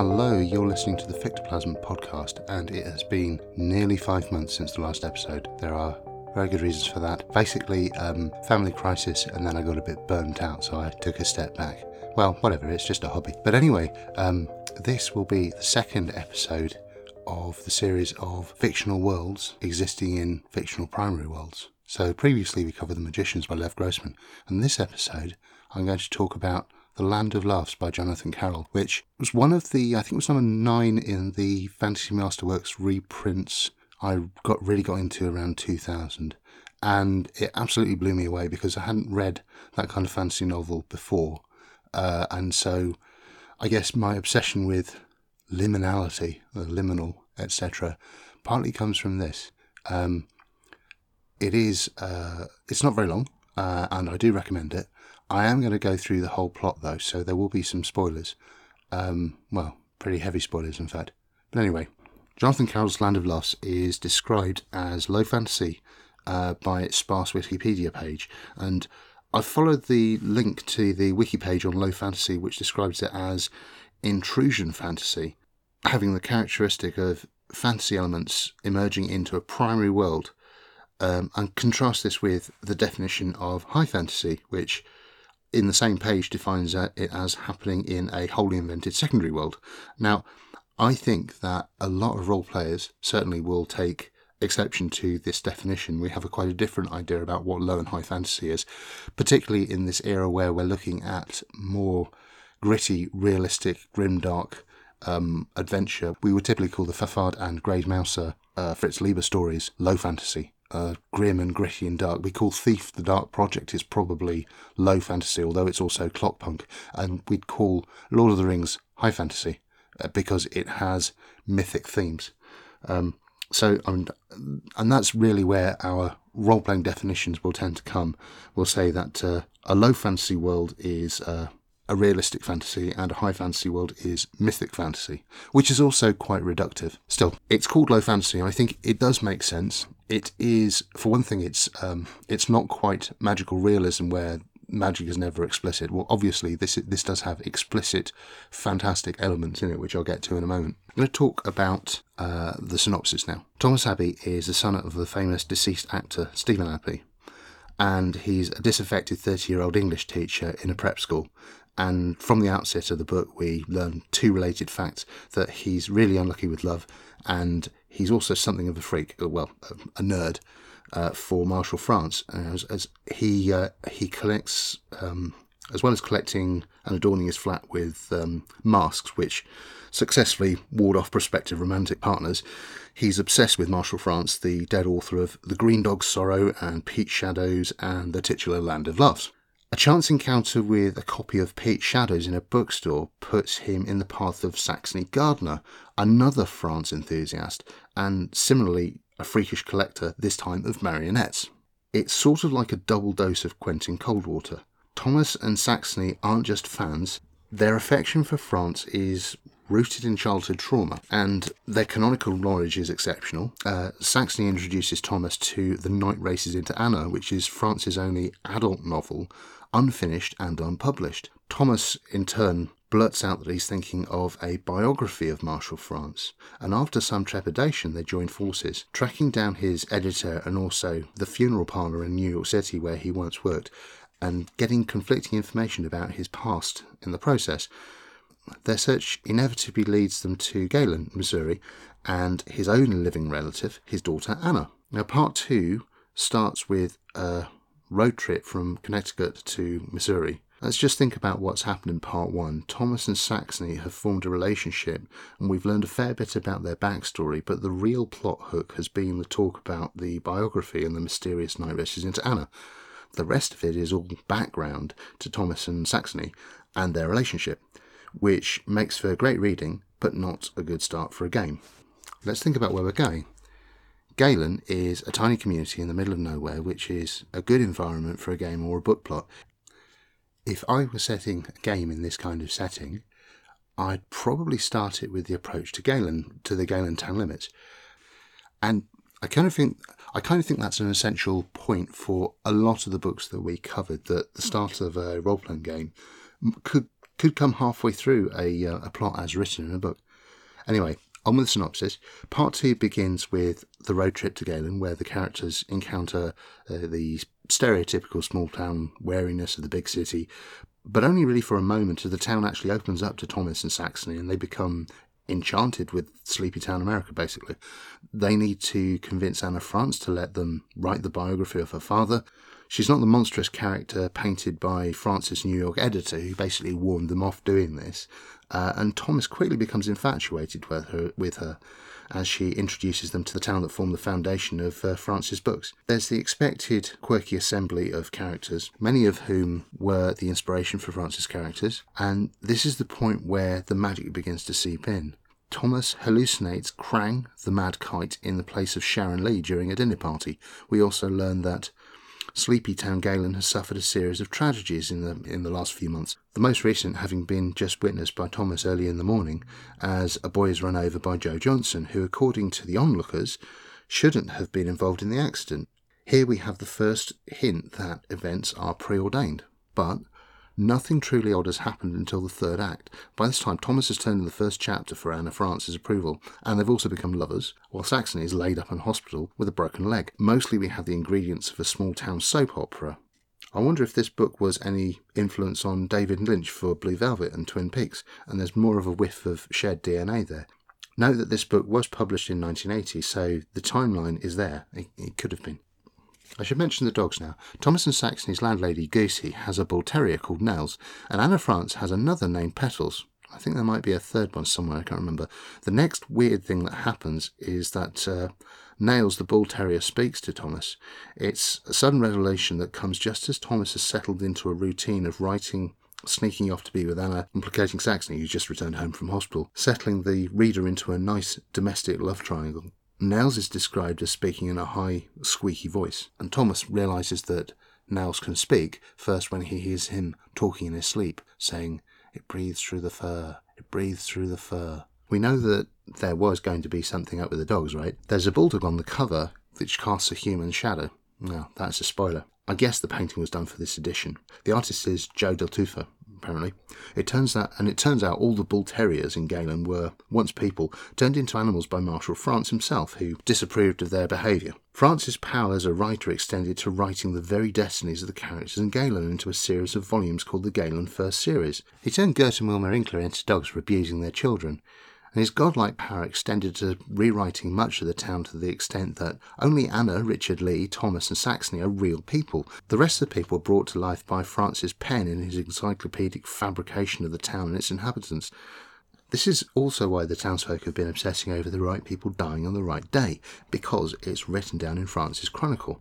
Hello, you're listening to the Fictoplasm podcast, and it has been nearly five months since the last episode. There are very good reasons for that. Basically, um, family crisis, and then I got a bit burnt out, so I took a step back. Well, whatever, it's just a hobby. But anyway, um, this will be the second episode of the series of fictional worlds existing in fictional primary worlds. So previously we covered The Magicians by Lev Grossman, and this episode I'm going to talk about The Land of Laughs by Jonathan Carroll, which was one of the, I think it was number nine in the Fantasy Masterworks reprints I got really got into around 2000. And it absolutely blew me away because I hadn't read that kind of fantasy novel before. Uh, and so I guess my obsession with liminality, the liminal, etc., partly comes from this. Um, it is, uh, it's not very long, uh, and I do recommend it. I am going to go through the whole plot though, so there will be some spoilers. Um, well, pretty heavy spoilers, in fact. But anyway, Jonathan Carroll's Land of Laughs is described as low fantasy uh, by its sparse Wikipedia page, and I've followed the link to the wiki page on low fantasy, which describes it as intrusion fantasy, having the characteristic of fantasy elements emerging into a primary world, um, and contrast this with the definition of high fantasy, which in the same page defines it as happening in a wholly invented secondary world. Now, I think that a lot of role players certainly will take exception to this definition. We have a quite a different idea about what low and high fantasy is, particularly in this era where we're looking at more gritty, realistic, grimdark um, adventure. We would typically call the Fafhrd and Gray Mouser uh, Fritz Leiber stories low fantasy. Uh, grim and gritty and dark. We call Thief the Dark Project is probably low fantasy, although it's also clockpunk. And we'd call Lord of the Rings high fantasy uh, because it has mythic themes. Um, so, and, and that's really where our role playing definitions will tend to come. We'll say that uh, a low fantasy world is uh, a realistic fantasy and a high fantasy world is mythic fantasy, which is also quite reductive. Still, it's called low fantasy. I think it does make sense. It is, for one thing, it's um, it's not quite magical realism where magic is never explicit. Well, obviously, this this does have explicit, fantastic elements in it, which I'll get to in a moment. I'm going to talk about uh, the synopsis now. Thomas Abbey is the son of the famous deceased actor Stephen Abbey, and he's a disaffected 30 year old English teacher in a prep school. And from the outset of the book, we learn two related facts that he's really unlucky with love, and he's also something of a freak, well, a nerd uh, for Marshall France, as, as he uh, he collects um, as well as collecting and adorning his flat with um, masks, which successfully ward off prospective romantic partners. He's obsessed with Marshall France, the dead author of The Green Dog's Sorrow and Peach Shadows and The Titular Land of Laughs. A chance encounter with a copy of Peach Shadows in a bookstore puts him in the path of Saxony Gardner, another France enthusiast, and similarly a freakish collector, this time of marionettes. It's sort of like a double dose of Quentin Coldwater. Thomas and Saxony aren't just fans, their affection for France is rooted in childhood trauma, and their canonical knowledge is exceptional. Uh, Saxony introduces Thomas to The Night Races into Anna, which is France's only adult novel, unfinished and unpublished. Thomas, in turn, blurts out that he's thinking of a biography of Marshall France, and after some trepidation, they join forces, tracking down his editor and also the funeral parlour in New York City where he once worked, and getting conflicting information about his past in the process. Their search inevitably leads them to Galen, Missouri, and his own living relative, his daughter Anna. Now, part two starts with a road trip from Connecticut to Missouri Let's just think about what's happened in part one. Thomas and Saxony have formed a relationship, and we've learned a fair bit about their backstory, but the real plot hook has been the talk about the biography and the mysterious night races into Anna. The rest of it is all background to Thomas and Saxony and their relationship, which makes for great reading, but not a good start for a game. Let's think about where we're going. Galen is a tiny community in the middle of nowhere, which is a good environment for a game or a book plot if I were setting a game in this kind of setting, I'd probably start it with the approach to Galen, to the Galen town limits. And I kind of think I kind of think that's an essential point for a lot of the books that we covered. That the start of a role playing game could could come halfway through a, uh, a plot as written in a book. Anyway, on with the synopsis. Part two begins with the road trip to Galen, where the characters encounter uh, the stereotypical small town wariness of the big city, but only really for a moment as the town actually opens up to Thomas and Saxony and they become enchanted with Sleepy Town America, basically. They need to convince Anna France to let them write the biography of her father. She's not the monstrous character painted by France's New York editor who basically warned them off doing this. Uh, and Thomas quickly becomes infatuated with her, with her as she introduces them to the town that formed the foundation of uh, books. There's the expected quirky assembly of characters, many of whom were the inspiration for France's characters, and this is the point where the magic begins to seep in. Thomas hallucinates Krang, the mad kite, in the place of Sharon Lee during a dinner party. We also learn that Sleepy Town Galen has suffered a series of tragedies in the in the last few months. The most recent having been just witnessed by Thomas early in the morning, as a boy is run over by Joe Johnson, who, according to the onlookers, shouldn't have been involved in the accident. Here we have the first hint that events are preordained, but Nothing truly odd has happened until the third act. By this time, Thomas has turned in the first chapter for Anna France's approval, and they've also become lovers, while Saxony is laid up in hospital with a broken leg. Mostly we have the ingredients of a small town soap opera. I wonder if this book was any influence on David Lynch for Blue Velvet and Twin Peaks, and there's more of a whiff of shared DNA there. Note that this book was published in 1980, so the timeline is there. It, it could have been. I should mention the dogs now. Thomas and Saxony's landlady, Goosey, has a bull terrier called Nels, and Anna France has another named Petals. I think there might be a third one somewhere, I can't remember. The next weird thing that happens is that uh, Nails, the bull terrier, speaks to Thomas. It's a sudden revelation that comes just as Thomas has settled into a routine of writing sneaking off to be with Anna, implicating Saxony, who's just returned home from hospital, settling the reader into a nice domestic love triangle. Nels is described as speaking in a high, squeaky voice, and Thomas realizes that Nels can speak first when he hears him talking in his sleep, saying, It breathes through the fur, it breathes through the fur. We know that there was going to be something up with the dogs, right? There's a bulldog on the cover which casts a human shadow. No, that's a spoiler. I guess the painting was done for this edition. The artist is Joe Del Tufo, apparently. It turns out, and it turns out all the bull terriers in Galen were once people turned into animals by Marshall France himself, who disapproved of their behaviour. France's power as a writer extended to writing the very destinies of the characters in Galen into a series of volumes called the Galen First Series. He turned Gert and Wilma Inkler into dogs for abusing their children, and his godlike power extended to rewriting much of the town to the extent that only Anna, Richard Lee, Thomas, and Saxony are real people. The rest of the people were brought to life by France's pen in his encyclopedic fabrication of the town and its inhabitants. This is also why the townsfolk have been obsessing over the right people dying on the right day, because it's written down in France's chronicle.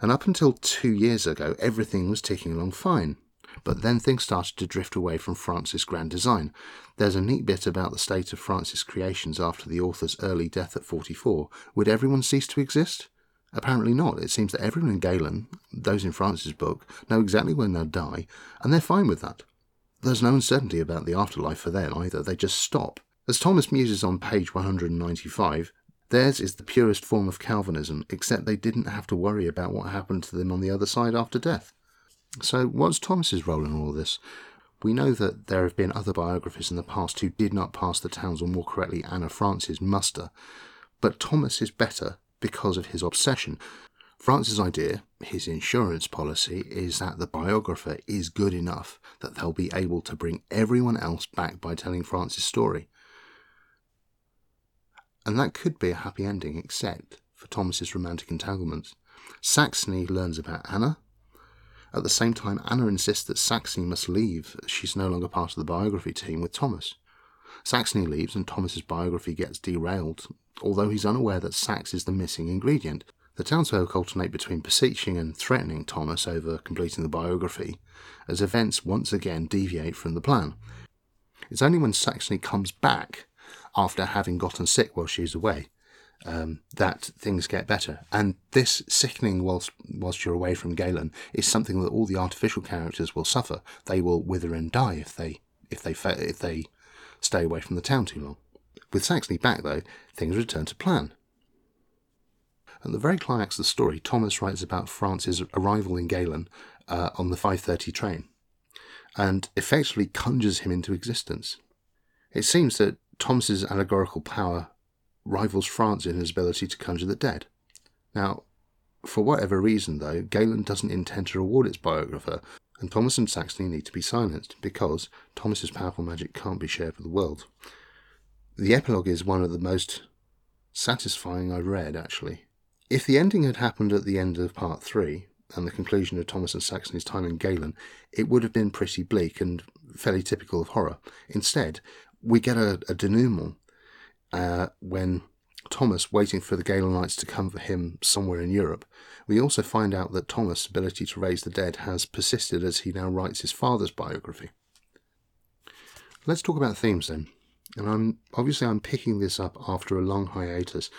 And up until two years ago, everything was ticking along fine. But then things started to drift away from France's grand design. There's a neat bit about the state of France's creations after the author's early death at 44. Would everyone cease to exist? Apparently not. It seems that everyone in Galen, those in France's book, know exactly when they'll die, and they're fine with that. There's no uncertainty about the afterlife for them either, they just stop. As Thomas muses on page 195, theirs is the purest form of Calvinism, except they didn't have to worry about what happened to them on the other side after death. So, what's Thomas's role in all this? We know that there have been other biographers in the past who did not pass the Towns, or more correctly, Anna France's muster, but Thomas is better because of his obsession. France's idea, his insurance policy, is that the biographer is good enough that they'll be able to bring everyone else back by telling France's story. And that could be a happy ending, except for Thomas's romantic entanglements. Saxony learns about Anna, at the same time, Anna insists that Saxony must leave, as she's no longer part of the biography team with Thomas. Saxony leaves and Thomas's biography gets derailed, although he's unaware that Sax is the missing ingredient. The townsfolk alternate between beseeching and threatening Thomas over completing the biography, as events once again deviate from the plan. It's only when Saxony comes back, after having gotten sick while she's away, um, that things get better. And this sickening whilst whilst you're away from Galen is something that all the artificial characters will suffer. They will wither and die if they if they if they stay away from the town too long. With Saxony back though, things return to plan. At the very climax of the story, Thomas writes about France's arrival in Galen uh, on the 5:30 train. and effectively conjures him into existence. It seems that Thomas's allegorical power rivals France in his ability to conjure the dead. Now, for whatever reason, though, Galen doesn't intend to reward its biographer, and Thomas and Saxony need to be silenced because Thomas's powerful magic can't be shared with the world. The epilogue is one of the most satisfying I've read, actually. If the ending had happened at the end of part three, and the conclusion of Thomas and Saxony's time in Galen, it would have been pretty bleak and fairly typical of horror. Instead, we get a, a denouement uh, when Thomas waiting for the Galenites to come for him somewhere in Europe. We also find out that Thomas' ability to raise the dead has persisted as he now writes his father's biography. Let's talk about themes then. And I'm obviously I'm picking this up after a long hiatus,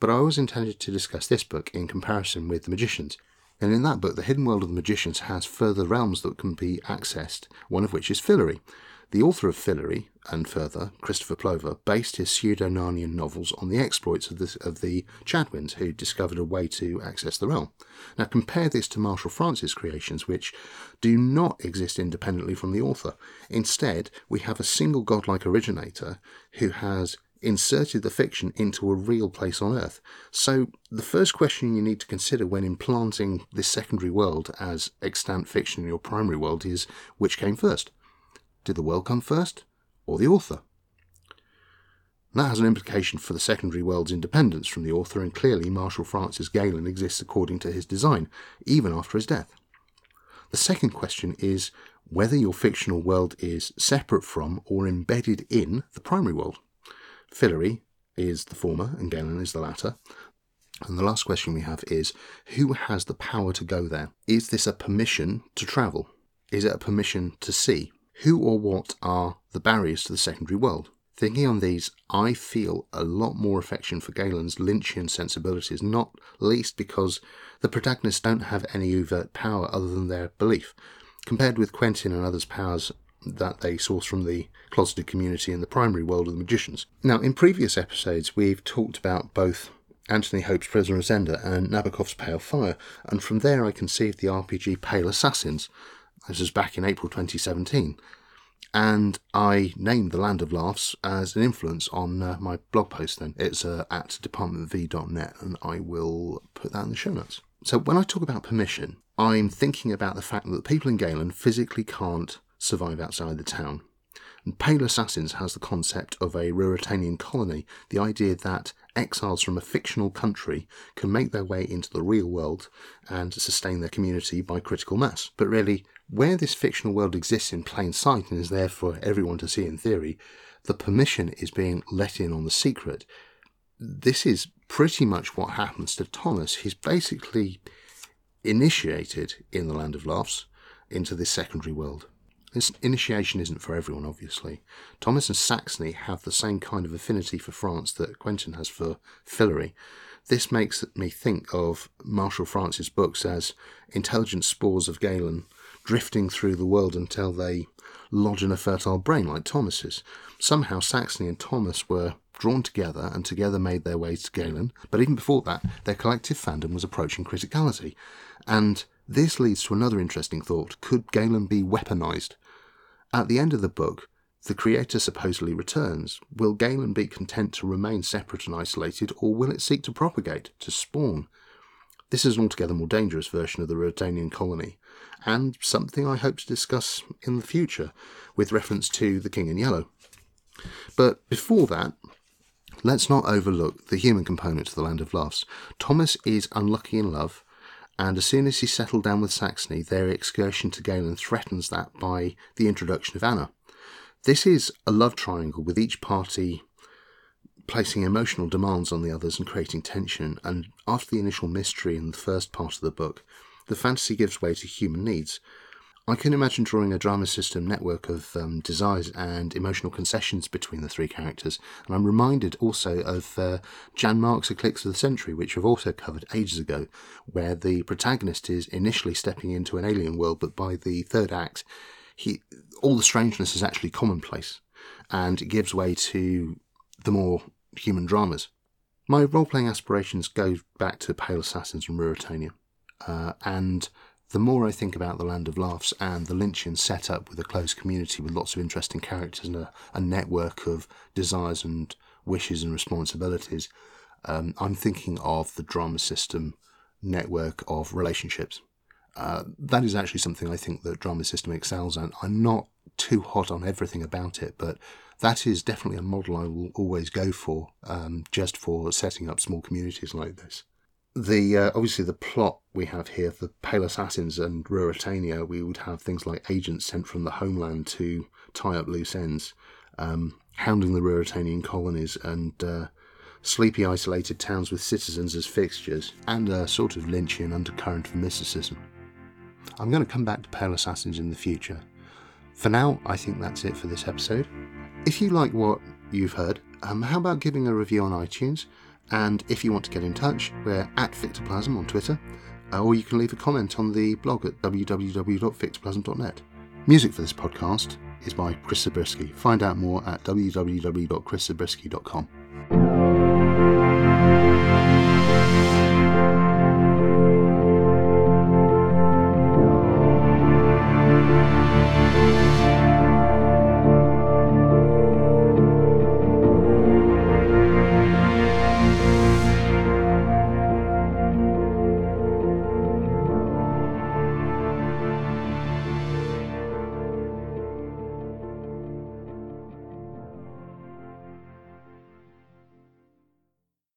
but I always intended to discuss this book in comparison with The Magicians. And in that book, The Hidden World of the Magicians has further realms that can be accessed, one of which is Fillory, the author of Fillory, and further, Christopher Plover, based his pseudo-Narnian novels on the exploits of the, of the Chatwins, who discovered a way to access the realm. Now compare this to Marshall France's creations, which do not exist independently from the author. Instead, we have a single godlike originator who has inserted the fiction into a real place on Earth. So, the first question you need to consider when implanting this secondary world as extant fiction in your primary world is which came first? Did the world come first, or the author? That has an implication for the secondary world's independence from the author, and clearly Marshall France's Galen exists according to his design, even after his death. The second question is whether your fictional world is separate from or embedded in the primary world. Fillory is the former, and Galen is the latter. And the last question we have is who has the power to go there? Is this a permission to travel? Is it a permission to see? Who or what are the barriers to the secondary world? Thinking on these, I feel a lot more affection for Galen's Lynchian sensibilities, not least because the protagonists don't have any overt power other than their belief, compared with Quentin and others' powers that they source from the closeted community in the primary world of the magicians. Now, in previous episodes, we've talked about both Anthony Hope's Prisoner of Zenda and Nabokov's Pale Fire, and from there I conceived the RPG Pale Assassins, this was back in April 2017. And I named the Land of Laughs as an influence on uh, my blog post then. It's uh, at departmentv.net and I will put that in the show notes. So when I talk about permission, I'm thinking about the fact that the people in Galen physically can't survive outside the town. And Pale Assassins has the concept of a Ruritanian colony, the idea that exiles from a fictional country can make their way into the real world and sustain their community by critical mass. But really, where this fictional world exists in plain sight and is there for everyone to see in theory, the permission is being let in on the secret. This is pretty much what happens to Thomas. He's basically initiated in the Land of Laughs into this secondary world. This initiation isn't for everyone, obviously. Thomas and Saxony have the same kind of affinity for France that Quentin has for Fillory. This makes me think of Marshall France's books as intelligent spores of Galen drifting through the world until they lodge in a fertile brain like Thomas's. Somehow Saxony and Thomas were drawn together and together made their way to Galen, but even before that, their collective fandom was approaching criticality. And this leads to another interesting thought. Could Galen be weaponized? At the end of the book, the creator supposedly returns. Will Galen be content to remain separate and isolated, or will it seek to propagate, to spawn? This is an altogether more dangerous version of the Ruritanian colony, and something I hope to discuss in the future with reference to the King in Yellow. But before that, let's not overlook the human component to the Land of Laughs. Thomas is unlucky in love, and as soon as he settled down with Saxony, their excursion to Galen threatens that by the introduction of Anna. This is a love triangle with each party placing emotional demands on the others and creating tension, and after the initial mystery in the first part of the book, the fantasy gives way to human needs. I can imagine drawing a drama system network of um, desires and emotional concessions between the three characters, and I'm reminded also of uh, Jan Mark's Eclipse of the Century, which we've also covered ages ago, where the protagonist is initially stepping into an alien world, but by the third act, he all the strangeness is actually commonplace, and it gives way to the more human dramas. My role playing aspirations go back to Pale Assassins and Ruritania, uh, and the more I think about the Land of Laughs and the Lynchian setup with a closed community with lots of interesting characters and a, a network of desires and wishes and responsibilities, um, I'm thinking of the drama system network of relationships. Uh, that is actually something I think that drama system excels at. I'm not too hot on everything about it, but that is definitely a model I will always go for, um, just for setting up small communities like this. The uh, obviously the plot we have here for Pale Assassins and Ruritania, we would have things like agents sent from the homeland to tie up loose ends, um, hounding the Ruritanian colonies and uh, sleepy, isolated towns with citizens as fixtures, and a sort of Lynchian undercurrent of mysticism. I'm going to come back to Pale Assassins in the future. For now, I think that's it for this episode. If you like what you've heard, um, how about giving a review on iTunes? And if you want to get in touch, we're at Fictoplasm on Twitter, uh, or you can leave a comment on the blog at www.fictoplasm.net. Music for this podcast is by Chris Zabriskie. Find out more at www.chriszabriskie.com.